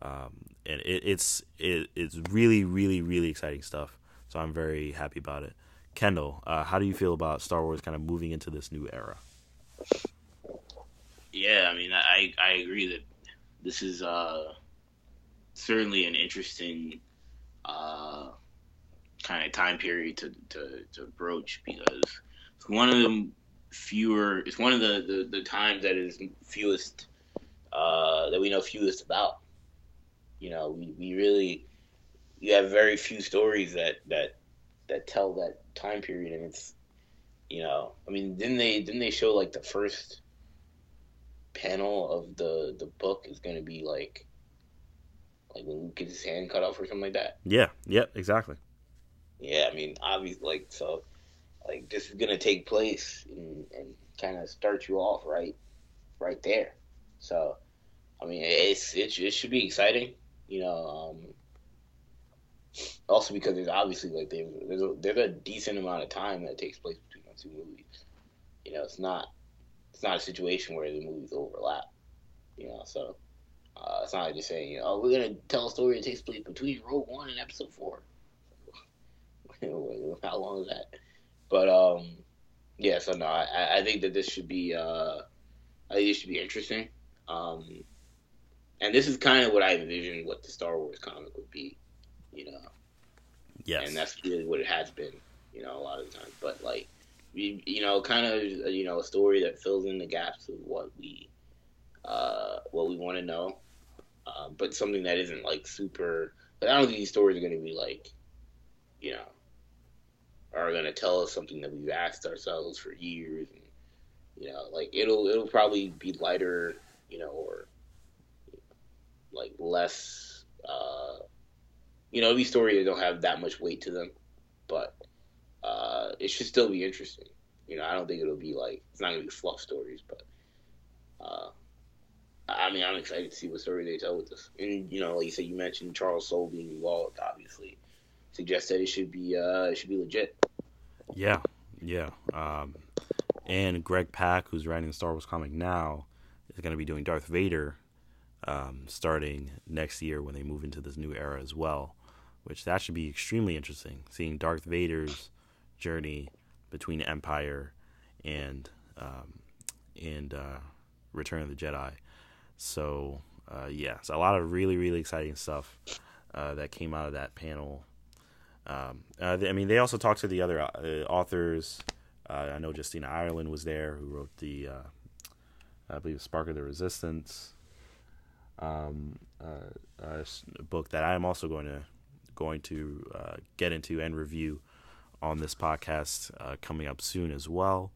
um, and it, it's it, it's really really really exciting stuff. So I'm very happy about it. Kendall, how do you feel about Star Wars kind of moving into this new era? Yeah, I mean, I I agree that this is certainly an interesting uh, kind of time period to, to, to broach because it's one of the fewer it's one of the, the, the times that is fewest uh, that we know fewest about. You know we, we really you have very few stories that that that tell that time period. And it's you know i mean didn't they didn't they show like the first panel of the the book is going to be like like when Luke gets his hand cut off or something like that? Yeah. Yeah exactly. Yeah, I mean, obviously, like so, like this is gonna take place and, and kind of start you off right, right there. So, I mean, it's it, it should be exciting, you know. Um, also because there's obviously like there's a, there's a decent amount of time that takes place between those two movies. You know, it's not it's not a situation where the movies overlap. You know, so uh, it's not like just saying, you know, oh, we're gonna tell a story that takes place between Rogue One and Episode Four. how long is that? But um, yeah. So no, I, I think that this should be uh, I think it should be interesting. Um, and this is kind of what I envisioned what the Star Wars comic would be, you know. Yes. And that's really what it has been, you know, a lot of the time. But like, we, you know, kind of, you know, a story that fills in the gaps of what we, uh, what we want to know, uh, but something that isn't like super. But I don't think these stories are going to be like, you know, are going to tell us something that we've asked ourselves for years and you know like it'll it'll probably be lighter you know or like less uh you know these stories don't have that much weight to them but uh it should still be interesting you know i don't think it'll be like it's not gonna be fluff stories but uh I mean, I'm excited to see what story they tell with this. And you know, like you said, you mentioned Charles Soule being involved. Obviously, suggests that it should be uh, it should be legit. Yeah, yeah. Um, and Greg Pak, who's writing the Star Wars comic now, is going to be doing Darth Vader um, starting next year when they move into this new era as well. Which that should be extremely interesting, seeing Darth Vader's journey between Empire and um, and uh, Return of the Jedi. So uh, yeah, it's a lot of really really exciting stuff uh, that came out of that panel um, uh, I mean, they also talked to the other uh, authors. Uh, I know Justina Ireland was there, who wrote the, uh, I believe, Spark of the Resistance um, uh, book that I am also going to going to uh, get into and review on this podcast coming up soon as well.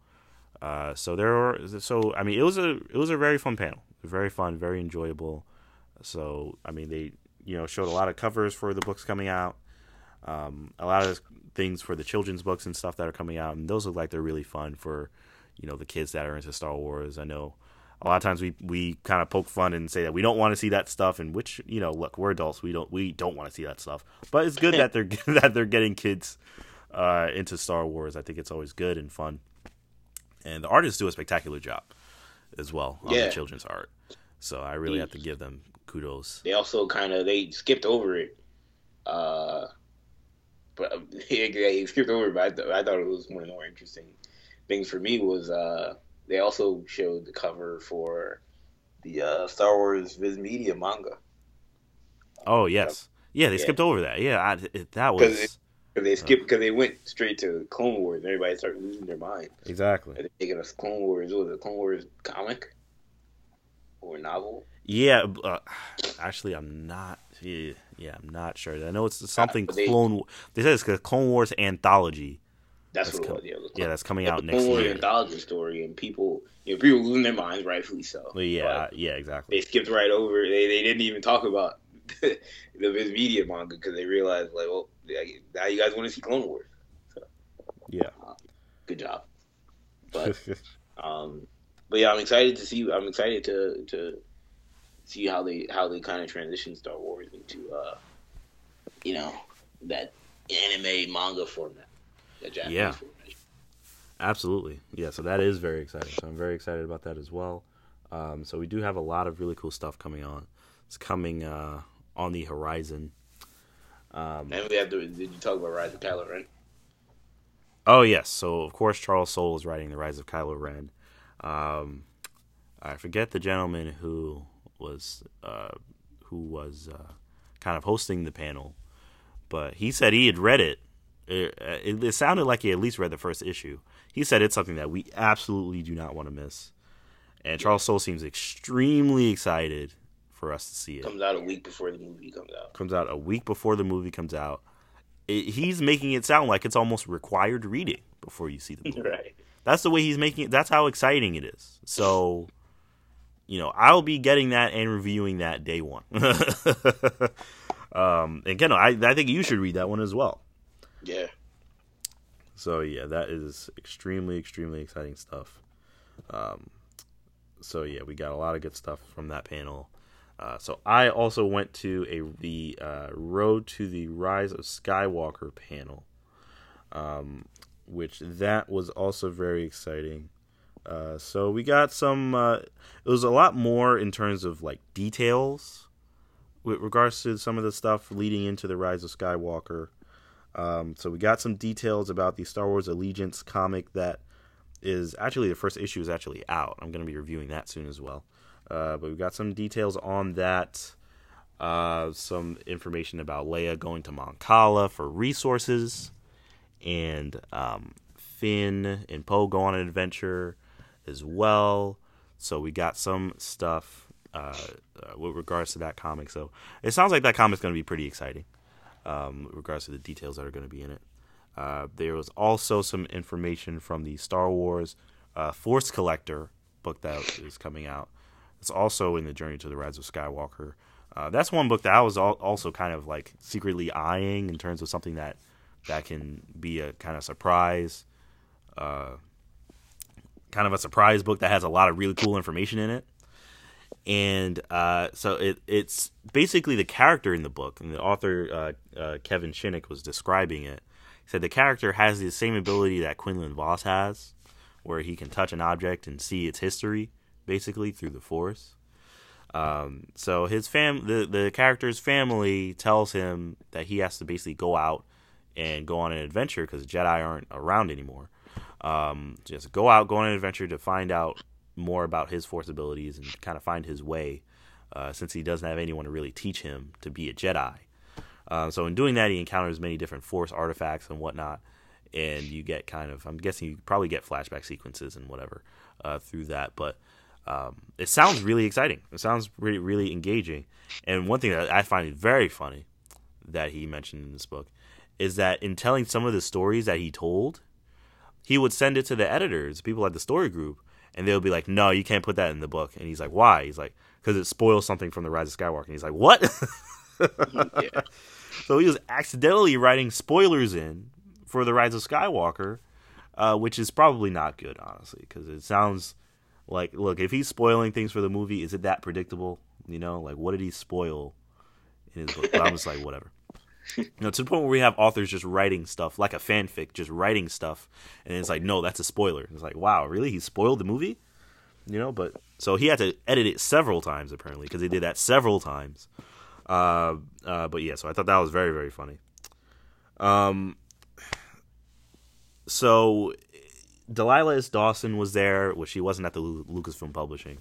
so there are so I mean it was a it was a very fun panel, very fun, very enjoyable. So I mean they you know showed a lot of covers for the books coming out um, a lot of things for the children's books and stuff that are coming out, and those look like they're really fun for you know the kids that are into Star Wars. I know a lot of times we we kind of poke fun and say that we don't want to see that stuff and which you know look we're adults we don't we don't want to see that stuff but it's good that they're that they're getting kids uh, into Star Wars I think it's always good and fun and the artists do a spectacular job as well on Yeah. the children's art so I really have to give them kudos They also kind of they skipped over it. Uh, but they skipped over it. But I, th- I thought it was one of the more interesting things for me was uh, they also showed the cover for the uh, Star Wars Viz Media manga. oh yes yeah they Yeah. skipped over that yeah I, it, that 'Cause was it- Cause they skipped because they went straight to Clone Wars and everybody started losing their mind. exactly They're taking us Clone Wars. What was it Clone Wars comic or novel? Yeah, uh, actually, I'm not. Yeah, yeah, I'm not sure. I know it's something Uh, they- Clone. They said it's a Clone Wars anthology. That's, That's what com- it was. Yeah, Yeah, that's coming out next year. anthology story, and people, you know, people losing their minds, rightfully so. Yeah, But yeah, exactly. they skipped right over. They they didn't even talk about the Viz Media manga because they realized like, well, now you guys want to see Clone Wars. Yeah. Good job. But um, but yeah, I'm excited to see. I'm excited to to see how they how they kind of transition Star Wars into uh, you know, that anime manga format, that Japanese Yeah. format. Absolutely. Yeah, so that is very exciting. So I'm very excited about that as well. Um, so we do have a lot of really cool stuff coming on. It's coming uh, on the horizon. Um, And we have to. Did you talk about Rise of Kylo Ren? Oh yes, so of course Charles Soule is writing the Rise of Kylo Ren. Um, I forget the gentleman who was uh, who was uh, kind of hosting the panel, but he said he had read it. It, it. it sounded like he at least read the first issue. He said it's something that we absolutely do not want to miss, and Charles Soule seems extremely excited for us to see it Comes out a week before the movie comes out. comes out a week before the movie comes out. It, he's making it sound like it's almost required reading before you see the movie. right. That's the way he's making it. That's how exciting it is. So, you know, I'll be getting that and reviewing that day one. um, and Kendall, I, I think you should read that one as well. Yeah. So yeah, that is extremely, extremely exciting stuff. Um, so yeah, we got a lot of good stuff from that panel. Uh, so I also went to a the uh, Road to the Rise of Skywalker panel, um, which that was also very exciting. Uh, so we got some. Uh, it was a lot more in terms of like details with regards to some of the stuff leading into the Rise of Skywalker. Um, so we got some details about the Star Wars Allegiance comic that is actually the first issue is actually out. I'm going to be reviewing that soon as well. Uh, but we got some details on that. Uh, some information about Leia going to Mon Cala for resources, and um, Finn and Poe go on an adventure as well. So we got some stuff uh, uh, with regards to that comic. So it sounds like that comic's going to be pretty exciting um, regards to the details that are going to be in it. Uh, there was also some information from the Star Wars uh, Force Collector book that is coming out. It's also in the Journey to the Rise of Skywalker. Uh, that's one book that I was al- also kind of like secretly eyeing in terms of something that that can be a kind of surprise, uh, kind of a surprise book that has a lot of really cool information in it and uh, so it it's basically the character in the book, and the author uh, uh, Kevin Shinick was describing it. He said the character has the same ability that Quinlan Vos has, where he can touch an object and see its history, basically through the Force. Um, so his fam, the the character's family tells him that he has to basically go out and go on an adventure because Jedi aren't around anymore. Um, just go out, go on an adventure to find out more about his force abilities and kind of find his way, uh, since he doesn't have anyone to really teach him to be a Jedi. Uh, so in doing that, he encounters many different force artifacts and whatnot, and you get kind of I'm guessing you probably get flashback sequences and whatever uh, through that, but. Um, it sounds really exciting. It sounds really, really engaging. And one thing that I find very funny that he mentioned in this book is that in telling some of the stories that he told, he would send it to the editors, people at the story group, and they'll be like, "No, you can't put that in the book." And he's like, "Why?" He's like, "Because it spoils something from the Rise of Skywalker." And he's like, "What?" yeah. So he was accidentally writing spoilers in for the Rise of Skywalker, uh, which is probably not good, honestly, because it sounds Like, look, if he's spoiling things for the movie, is it that predictable? You know, like what did he spoil in his book? But I'm just like, whatever. You know, to the point where we have authors just writing stuff like a fanfic, just writing stuff, and it's like, no, that's a spoiler. It's like, wow, really? He spoiled the movie? You know, but so he had to edit it several times apparently because he did that several times. Uh, uh, but yeah, so I thought that was very very funny. Um, so Delilah S. Dawson was there, which she wasn't at the Lucasfilm Publishing,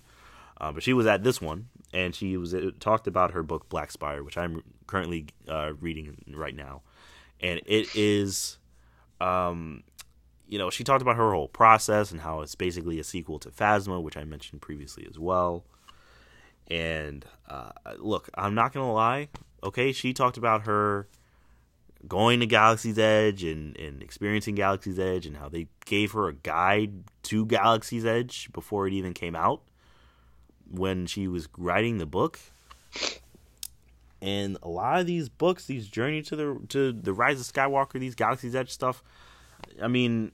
uh, but she was at this one, and she was it talked about her book Black Spire, which I'm currently uh, reading right now, and it is, um, you know, she talked about her whole process and how it's basically a sequel to Phasma, which I mentioned previously as well. And uh, look, I'm not gonna lie. Okay, she talked about her going to Galaxy's Edge and, and experiencing Galaxy's Edge and how they gave her a guide to Galaxy's Edge before it even came out when she was writing the book. And a lot of these books, these Journey to the to the Rise of Skywalker, these Galaxy's Edge stuff. I mean,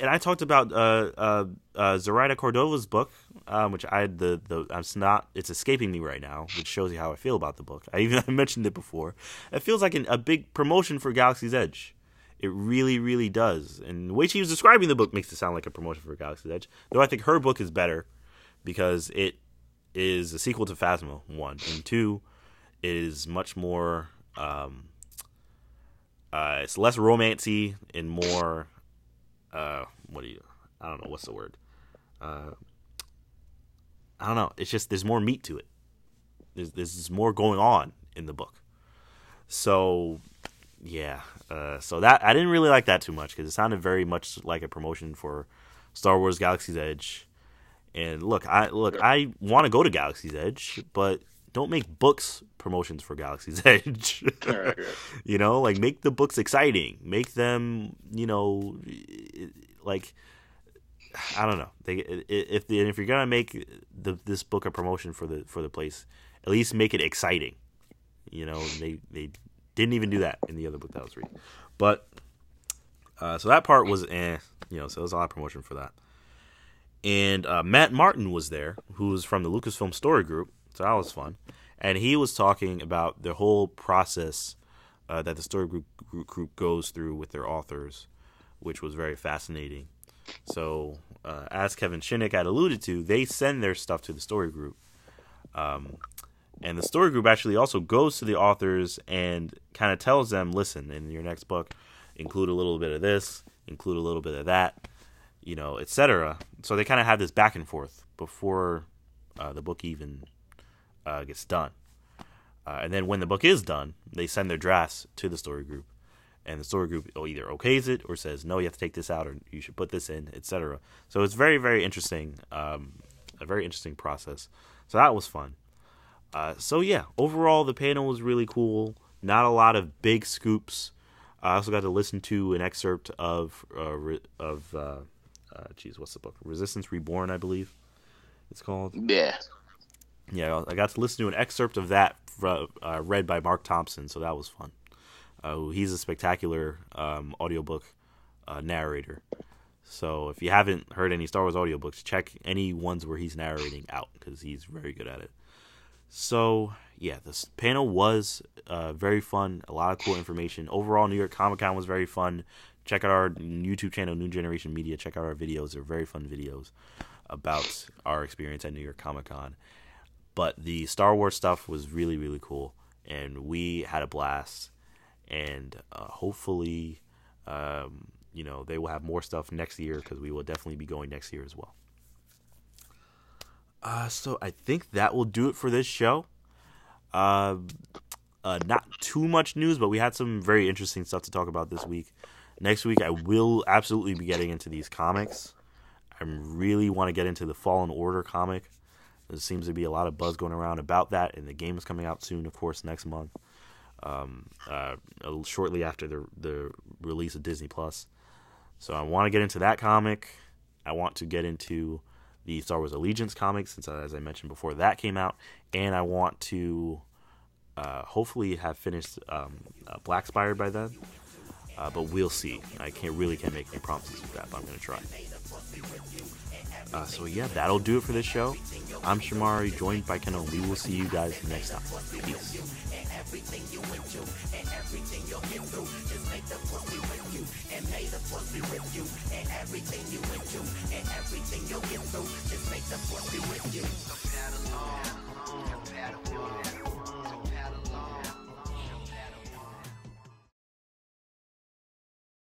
and I talked about uh, uh, uh, Zoraida Cordova's book, um, which I the the it's not it's escaping me right now, which shows you how I feel about the book. I even I mentioned it before. It feels like an, a big promotion for Galaxy's Edge. It really, really does. And the way she was describing the book makes it sound like a promotion for Galaxy's Edge. Though I think her book is better because it is a sequel to Phasma one and two is much more. Um, uh, it's less romancy and more. Uh, what do you? I don't know what's the word. Uh, I don't know. It's just there's more meat to it. There's there's more going on in the book. So yeah. Uh, so that I didn't really like that too much because it sounded very much like a promotion for Star Wars Galaxy's Edge. And look, I look, I want to go to Galaxy's Edge, but don't make books promotions for Galaxy's Edge. you know, like make the books exciting. Make them, you know, like I don't know. They if the, if you're gonna make the this book a promotion for the for the place, at least make it exciting. You know, they they didn't even do that in the other book that I was reading, but uh, so that part was eh. You know, so there was a lot of promotion for that. And uh, Matt Martin was there, who was from the Lucasfilm Story Group, so that was fun. And he was talking about the whole process uh, that the story group, group, group goes through with their authors, which was very fascinating. So, uh, as Kevin Shinick had alluded to, they send their stuff to the story group. Um, and the story group actually also goes to the authors and kind of tells them, listen, in your next book, include a little bit of this, include a little bit of that, you know, etc. So they kind of have this back and forth before uh, the book even uh, gets done. Uh, and then when the book is done, they send their drafts to the story group, and the story group either okays it or says no, you have to take this out or you should put this in, etc. So it's very very interesting, um, a very interesting process. So that was fun. Uh, so yeah, overall the panel was really cool. Not a lot of big scoops. I also got to listen to an excerpt of uh, of uh, geez, what's the book? Resistance Reborn, I believe it's called. Yeah yeah, I got to listen to an excerpt of that uh, read by Marc Thompson, so that was fun. Uh, he's a spectacular um, audiobook uh, narrator. So if you haven't heard any Star Wars audiobooks, check any ones where he's narrating out because he's very good at it. So yeah, this panel was uh, very fun. A lot of cool information. Overall, New York Comic Con was very fun. Check out our YouTube channel, New Generation Media. Check out our videos; they're very fun videos about our experience at New York Comic Con. But the Star Wars stuff was really, really cool, and we had a blast. And uh, hopefully, um, you know, they will have more stuff next year because we will definitely be going next year as well. Uh, so I think that will do it for this show. Uh, uh, not too much news, but we had some very interesting stuff to talk about this week. Next week, I will absolutely be getting into these comics. I really want to get into the Fallen Order comic. There seems to be a lot of buzz going around about that, and the game is coming out soon, of course, next month. Um, uh, shortly after the the release of Disney Plus. So I want to get into that comic. I want to get into the Star Wars Allegiance comic, since uh, as I mentioned before, that came out, and I want to uh, hopefully have finished um, uh, Black Spire by then. Uh, but we'll see. I can't really can't make any promises with that, but I'm gonna try. Uh, so yeah, that'll do it for this show. I'm Shamari, joined by Kendall. We will see you guys next time. Peace.